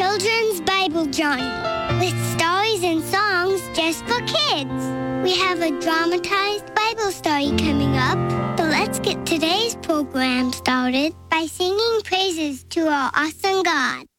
Children's Bible Journey, with stories and songs just for kids. We have a dramatized Bible story coming up, so let's get today's program started by singing praises to our awesome God.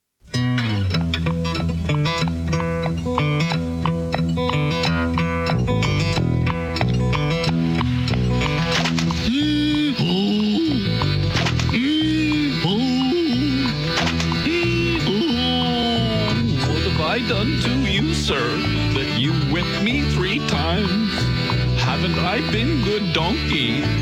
donkey.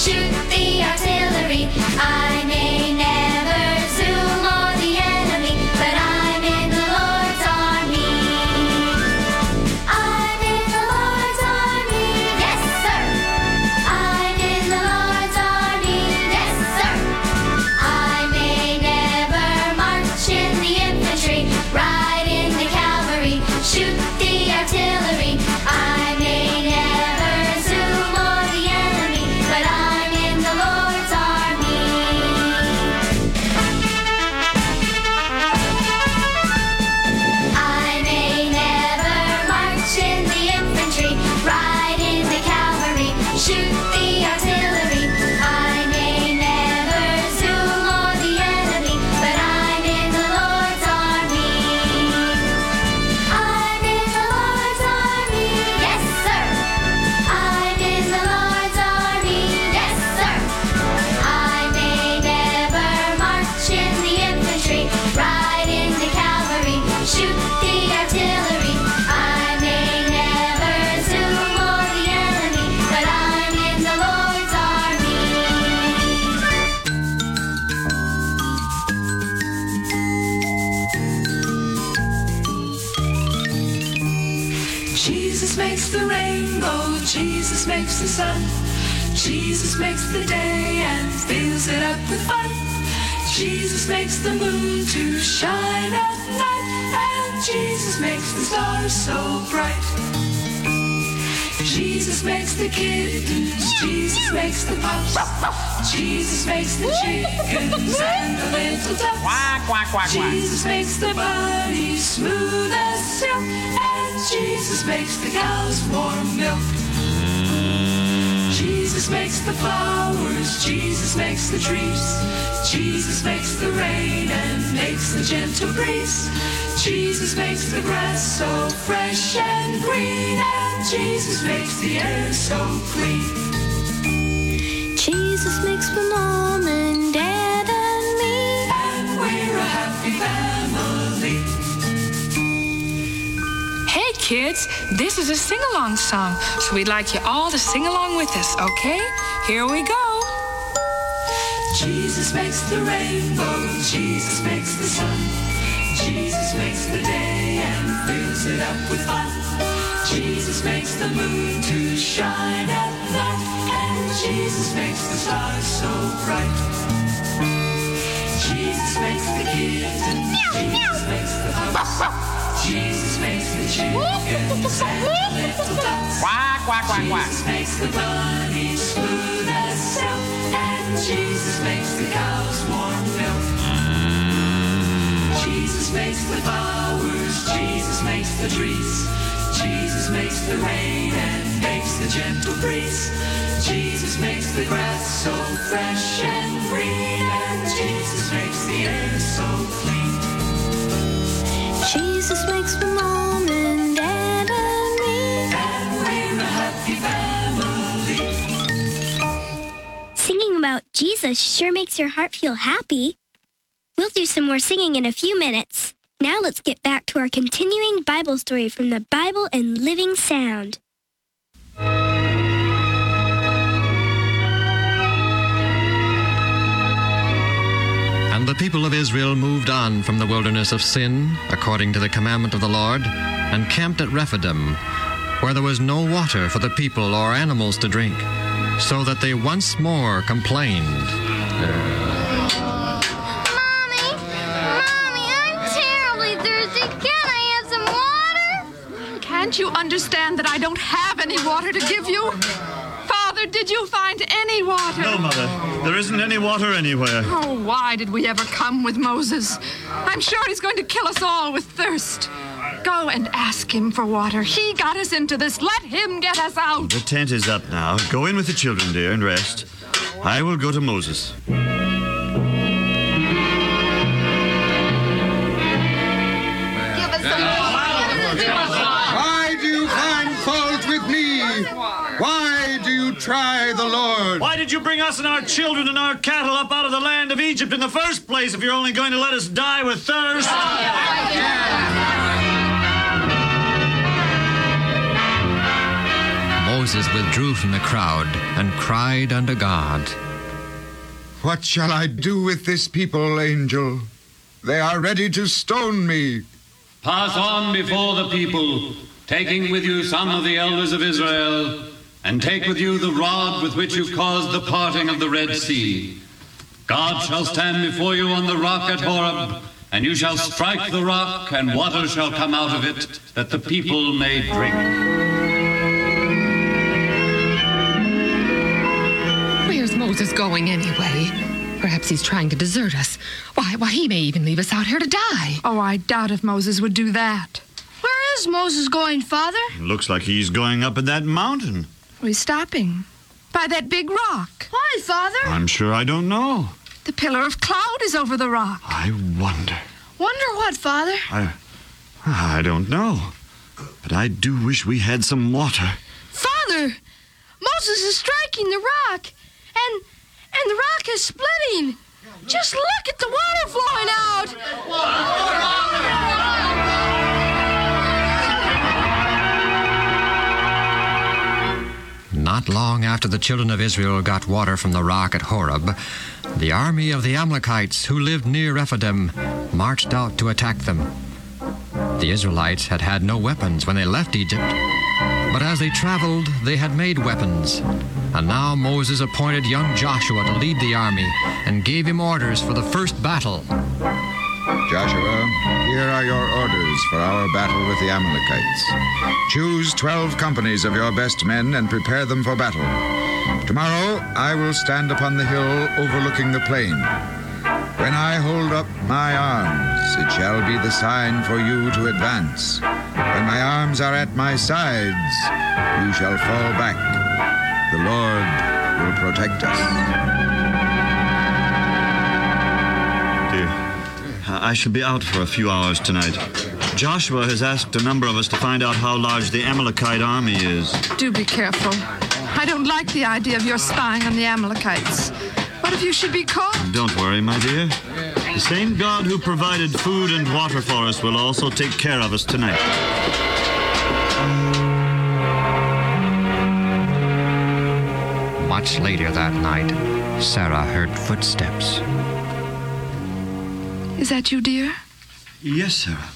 Shoot makes the sun. Jesus makes the day and fills it up with fun. Jesus makes the moon to shine at night, and Jesus makes the stars so bright. Jesus makes the kittens, Jesus makes the pups, Jesus makes the chickens and the little ducks. Quack, quack, quack, quack. Jesus makes the bunny smooth as silk, and Jesus makes the cows warm milk. Jesus makes the flowers, Jesus makes the trees, Jesus makes the rain and makes the gentle breeze. Jesus makes the grass so fresh and green, and Jesus makes the air so clean. Jesus makes the mom and kids, this is a sing along song, so we'd like you all to sing along with us, okay? Here we go. Jesus makes the rainbow, Jesus makes the sun. Jesus makes the day and fills it up with fun. Jesus makes the moon to shine at night, and Jesus makes the stars so bright. Jesus makes the kittens, Jesus makes the pups, Jesus makes the chickens and the little ducks. Quack, quack, quack, quack. Jesus makes the bunny smooth as silk, and Jesus makes the cows warm milk. Jesus makes the flowers, Jesus makes the trees, Jesus makes the rain and makes the gentle breeze. Jesus makes the grass so fresh and green, and Jesus makes the air so clean. Jesus makes my mom and dad and me. And we're a happy family. Singing about Jesus sure makes your heart feel happy. We'll do some more singing in a few minutes. Now let's get back to our continuing Bible story from the Bible in Living Sound. And the people of Israel moved on from the wilderness of Sin, according to the commandment of the Lord, and camped at Rephidim, where there was no water for the people or animals to drink, so that they once more complained. Mommy, Mommy, I'm terribly thirsty. Can I have some water? Can't you understand that I don't have any water to give you? Father, did you find any water? No, Mother. There isn't any water anywhere. Oh, why did we ever come with Moses? I'm sure he's going to kill us all with thirst. Go and ask him for water. He got us into this. Let him get us out. The tent is up now. Go in with the children, dear, and rest. I will go to Moses. Lord. Why did you bring us and our children and our cattle up out of the land of Egypt in the first place if you're only going to let us die with thirst? Moses withdrew from the crowd and cried unto God. What shall I do with this people, angel? They are ready to stone me. Pass on before the people, taking with you some of the elders of Israel, and take with you the rod with which you caused the parting of the Red Sea. God shall stand before you on the rock at Horeb, and you shall strike the rock, and water shall come out of it, that the people may drink. Where's Moses going anyway? Perhaps he's trying to desert us. Why, why, he may even leave us out here to die. Oh, I doubt if Moses would do that. Where is Moses going, Father? Looks like he's going up in that mountain. We're stopping by that big rock. Why, Father? I'm sure I don't know. The pillar of cloud is over the rock. I wonder. Wonder what, Father? I. I don't know. But I do wish we had some water. Father, Moses is striking the rock, and and the rock is splitting. Just look at the water flowing out. Not long after the children of Israel got water from the rock at Horeb, the army of the Amalekites who lived near Rephidim marched out to attack them. The Israelites had had no weapons when they left Egypt, but as they traveled, they had made weapons. And now Moses appointed young Joshua to lead the army and gave him orders for the first battle. Joshua, here are your orders for our battle with the Amalekites. Choose twelve companies of your best men and prepare them for battle. Tomorrow I will stand upon the hill overlooking the plain. When I hold up my arms, it shall be the sign for you to advance. When my arms are at my sides, you shall fall back. The Lord will protect us. Uh, I shall be out for a few hours tonight. Joshua has asked a number of us to find out how large the Amalekite army is. Do be careful. I don't like the idea of your spying on the Amalekites. What if you should be caught? Don't worry, my dear. The same God who provided food and water for us will also take care of us tonight. Much later that night, Sarah heard footsteps. Is that you, dear? Yes, Sarah.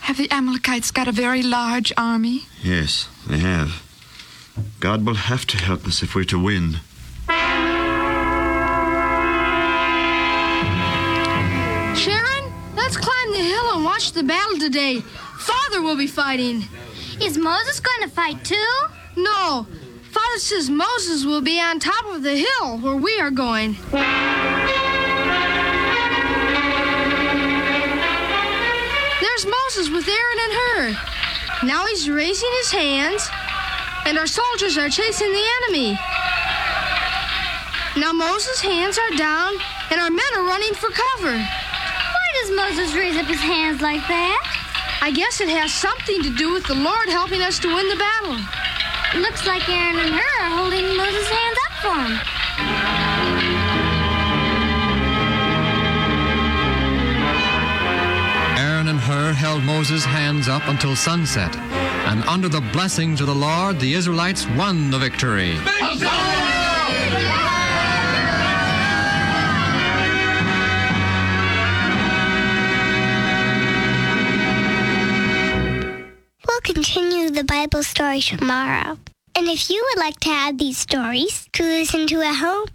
Have the Amalekites got a very large army? Yes, they have. God will have to help us if we're to win. Sharon, let's climb the hill and watch the battle today. Father will be fighting. Is Moses going to fight too? No. Father says Moses will be on top of the hill where we are going. With Aaron and Hur. Now he's raising his hands, and our soldiers are chasing the enemy. Now Moses' hands are down, and our men are running for cover. Why does Moses raise up his hands like that? I guess it has something to do with the Lord helping us to win the battle. Looks like Aaron and Hur are holding Moses' hands up for him. Held Moses' hands up until sunset, and under the blessings of the Lord, the Israelites won the victory. We'll continue the Bible story tomorrow. And if you would like to have these stories to listen to at home,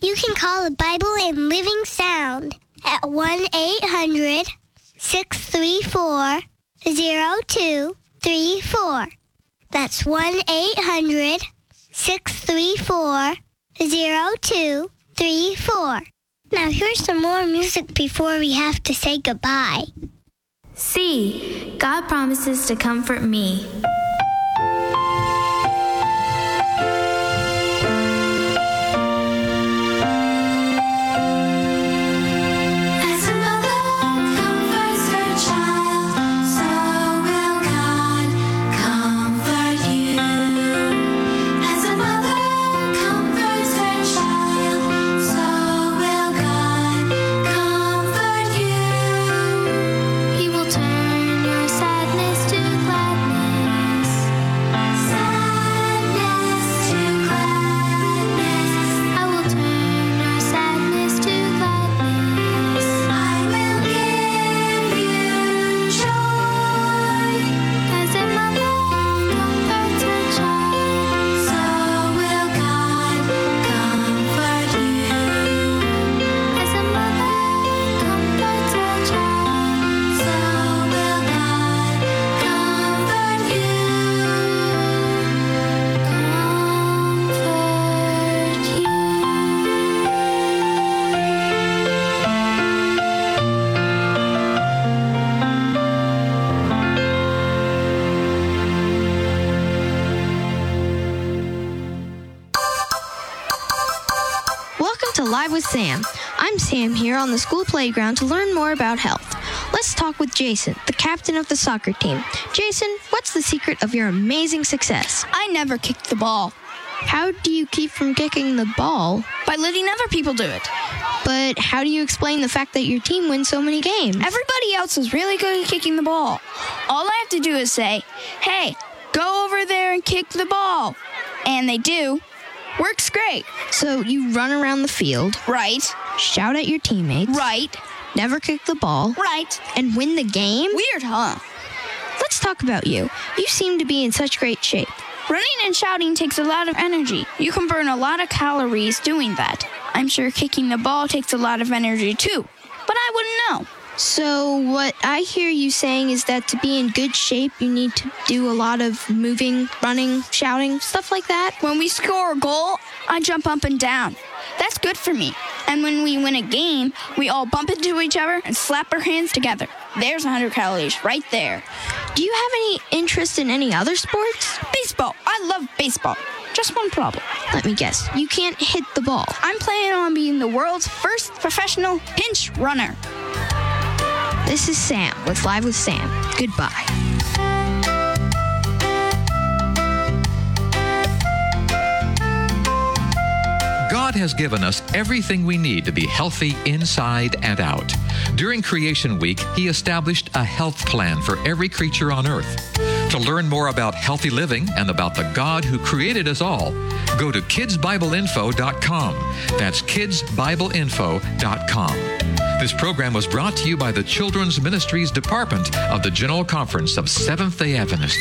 you can call the Bible in Living Sound at 1 800 634 0234. That's 1 800 634 0234. Now, here's some more music before we have to say goodbye. See, God promises to comfort me. Live with Sam. I'm Sam here on the school playground to learn more about health. Let's talk with Jason, the captain of the soccer team. Jason, what's the secret of your amazing success? I never kicked the ball. How do you keep from kicking the ball? By letting other people do it. But how do you explain the fact that your team wins so many games? Everybody else is really good at kicking the ball. All I have to do is say, hey, go over there and kick the ball. And they do. Works great. So you run around the field. Right. Shout at your teammates. Right. Never kick the ball. Right. And win the game? Weird, huh? Let's talk about you. You seem to be in such great shape. Running and shouting takes a lot of energy. You can burn a lot of calories doing that. I'm sure kicking the ball takes a lot of energy too, but I wouldn't know. So, what I hear you saying is that to be in good shape, you need to do a lot of moving, running, shouting, stuff like that. When we score a goal, I jump up and down. That's good for me. And when we win a game, we all bump into each other and slap our hands together. There's 100 calories right there. Do you have any interest in any other sports? Baseball. I love baseball. Just one problem. Let me guess. You can't hit the ball. I'm planning on being the world's first professional pinch runner. This is Sam with Live with Sam. Goodbye. God has given us everything we need to be healthy inside and out. During Creation Week, He established a health plan for every creature on earth. To learn more about healthy living and about the God who created us all, go to kidsbibleinfo.com. That's kidsbibleinfo.com. This program was brought to you by the Children's Ministries Department of the General Conference of Seventh day Adventists.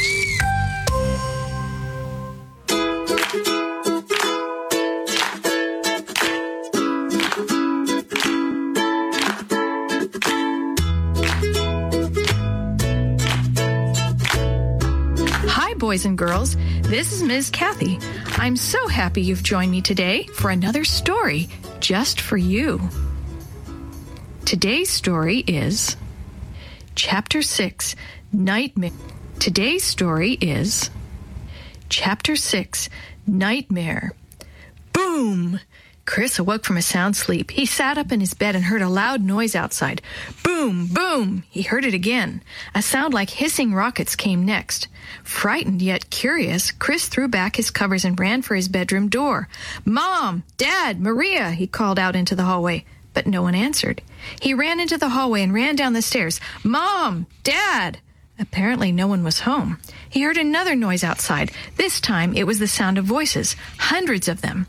Hi, boys and girls. This is Ms. Kathy. I'm so happy you've joined me today for another story just for you. Today's story is Chapter 6 Nightmare. Today's story is Chapter 6 Nightmare. Boom! Chris awoke from a sound sleep. He sat up in his bed and heard a loud noise outside. Boom, boom! He heard it again. A sound like hissing rockets came next. Frightened yet curious, Chris threw back his covers and ran for his bedroom door. Mom! Dad! Maria! he called out into the hallway, but no one answered. He ran into the hallway and ran down the stairs. Mom! Dad! Apparently, no one was home. He heard another noise outside. This time, it was the sound of voices, hundreds of them.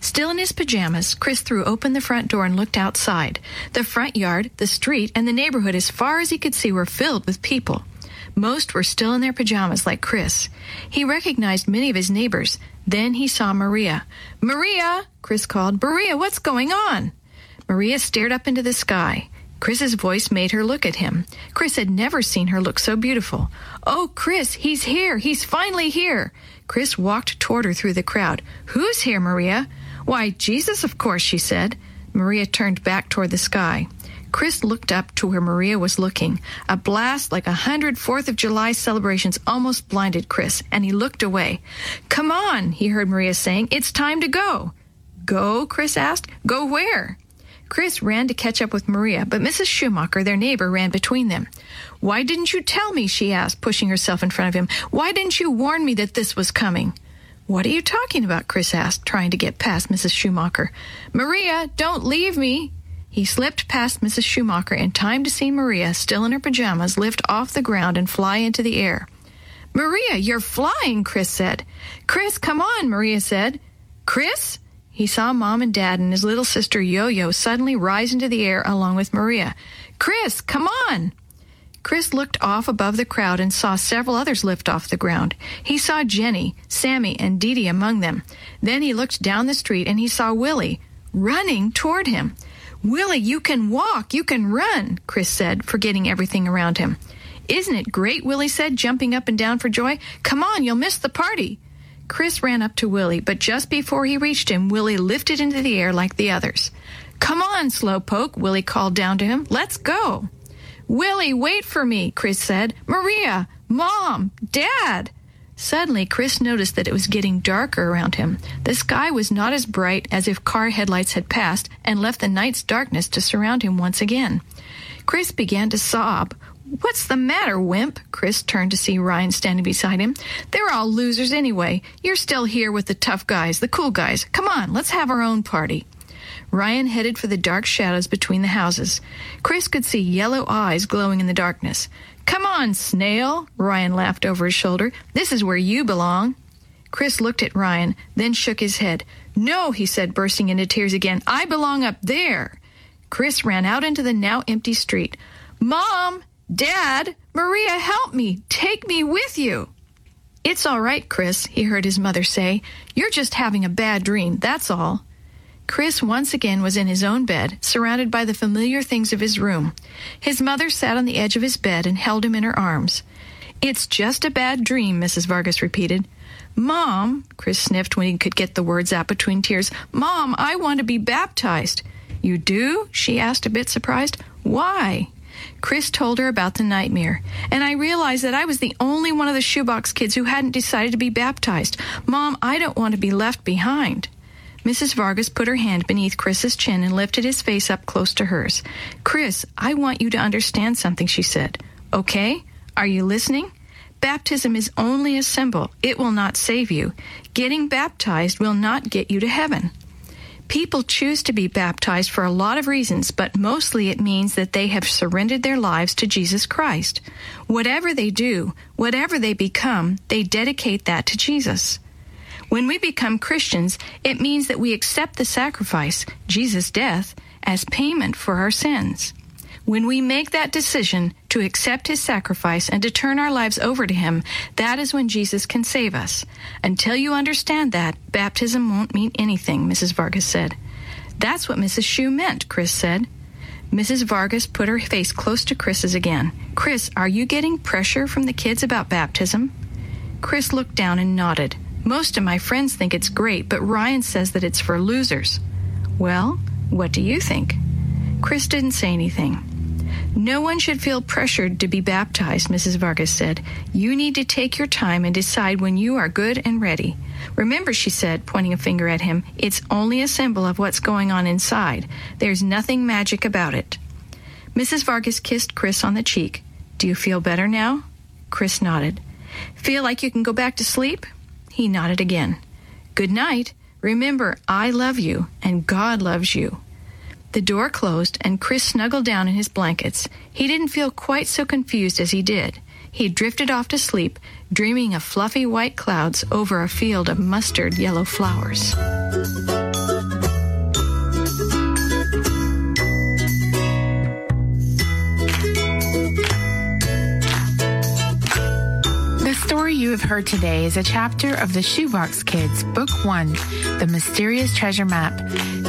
Still in his pajamas, Chris threw open the front door and looked outside. The front yard, the street, and the neighborhood as far as he could see were filled with people. Most were still in their pajamas like Chris. He recognized many of his neighbors. Then he saw Maria. Maria! Chris called. Maria, what's going on? Maria stared up into the sky. Chris's voice made her look at him. Chris had never seen her look so beautiful. Oh, Chris, he's here. He's finally here. Chris walked toward her through the crowd. Who's here, Maria? Why, Jesus, of course, she said. Maria turned back toward the sky. Chris looked up to where Maria was looking. A blast like a hundred Fourth of July celebrations almost blinded Chris, and he looked away. Come on, he heard Maria saying. It's time to go. Go? Chris asked. Go where? Chris ran to catch up with Maria, but Mrs. Schumacher, their neighbor, ran between them. Why didn't you tell me? she asked, pushing herself in front of him. Why didn't you warn me that this was coming? What are you talking about? Chris asked, trying to get past Mrs. Schumacher. Maria, don't leave me. He slipped past Mrs. Schumacher in time to see Maria, still in her pajamas, lift off the ground and fly into the air. Maria, you're flying, Chris said. Chris, come on, Maria said. Chris? He saw Mom and Dad and his little sister Yo-Yo suddenly rise into the air along with Maria. Chris, come on! Chris looked off above the crowd and saw several others lift off the ground. He saw Jenny, Sammy, and Dee Dee among them. Then he looked down the street and he saw Willie running toward him. Willie, you can walk, you can run, Chris said, forgetting everything around him. Isn't it great? Willie said, jumping up and down for joy. Come on, you'll miss the party. Chris ran up to Willie, but just before he reached him, Willie lifted into the air like the others. Come on, Slowpoke, Willie called down to him. Let's go. Willie, wait for me, Chris said. Maria, Mom, Dad. Suddenly, Chris noticed that it was getting darker around him. The sky was not as bright as if car headlights had passed and left the night's darkness to surround him once again. Chris began to sob. What's the matter, wimp? Chris turned to see Ryan standing beside him. They're all losers anyway. You're still here with the tough guys, the cool guys. Come on, let's have our own party. Ryan headed for the dark shadows between the houses. Chris could see yellow eyes glowing in the darkness. Come on, snail, Ryan laughed over his shoulder. This is where you belong. Chris looked at Ryan, then shook his head. No, he said, bursting into tears again. I belong up there. Chris ran out into the now empty street. Mom! Dad! Maria, help me! Take me with you! It's all right, Chris, he heard his mother say. You're just having a bad dream, that's all. Chris once again was in his own bed, surrounded by the familiar things of his room. His mother sat on the edge of his bed and held him in her arms. It's just a bad dream, Mrs. Vargas repeated. Mom, Chris sniffed when he could get the words out between tears. Mom, I want to be baptized. You do? she asked, a bit surprised. Why? Chris told her about the nightmare, and I realized that I was the only one of the shoebox kids who hadn't decided to be baptized. Mom, I don't want to be left behind. Mrs. Vargas put her hand beneath Chris's chin and lifted his face up close to hers. Chris, I want you to understand something, she said. Okay? Are you listening? Baptism is only a symbol. It will not save you. Getting baptized will not get you to heaven. People choose to be baptized for a lot of reasons, but mostly it means that they have surrendered their lives to Jesus Christ. Whatever they do, whatever they become, they dedicate that to Jesus. When we become Christians, it means that we accept the sacrifice, Jesus' death, as payment for our sins. When we make that decision to accept his sacrifice and to turn our lives over to him, that is when Jesus can save us. Until you understand that, baptism won't mean anything, Mrs. Vargas said. That's what Mrs. Shue meant, Chris said. Mrs. Vargas put her face close to Chris's again. Chris, are you getting pressure from the kids about baptism? Chris looked down and nodded. Most of my friends think it's great, but Ryan says that it's for losers. Well, what do you think? Chris didn't say anything. No one should feel pressured to be baptized, Mrs. Vargas said. You need to take your time and decide when you are good and ready. Remember, she said, pointing a finger at him, it's only a symbol of what's going on inside. There's nothing magic about it. Mrs. Vargas kissed Chris on the cheek. Do you feel better now? Chris nodded. Feel like you can go back to sleep? He nodded again. Good night. Remember, I love you, and God loves you. The door closed, and Chris snuggled down in his blankets. He didn't feel quite so confused as he did. He drifted off to sleep, dreaming of fluffy white clouds over a field of mustard yellow flowers. The story you have heard today is a chapter of the Shoebox Kids, Book One The Mysterious Treasure Map.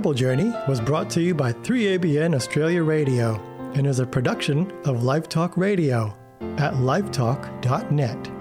Bible Journey was brought to you by 3ABN Australia Radio and is a production of LifeTalk Radio at lifetalk.net.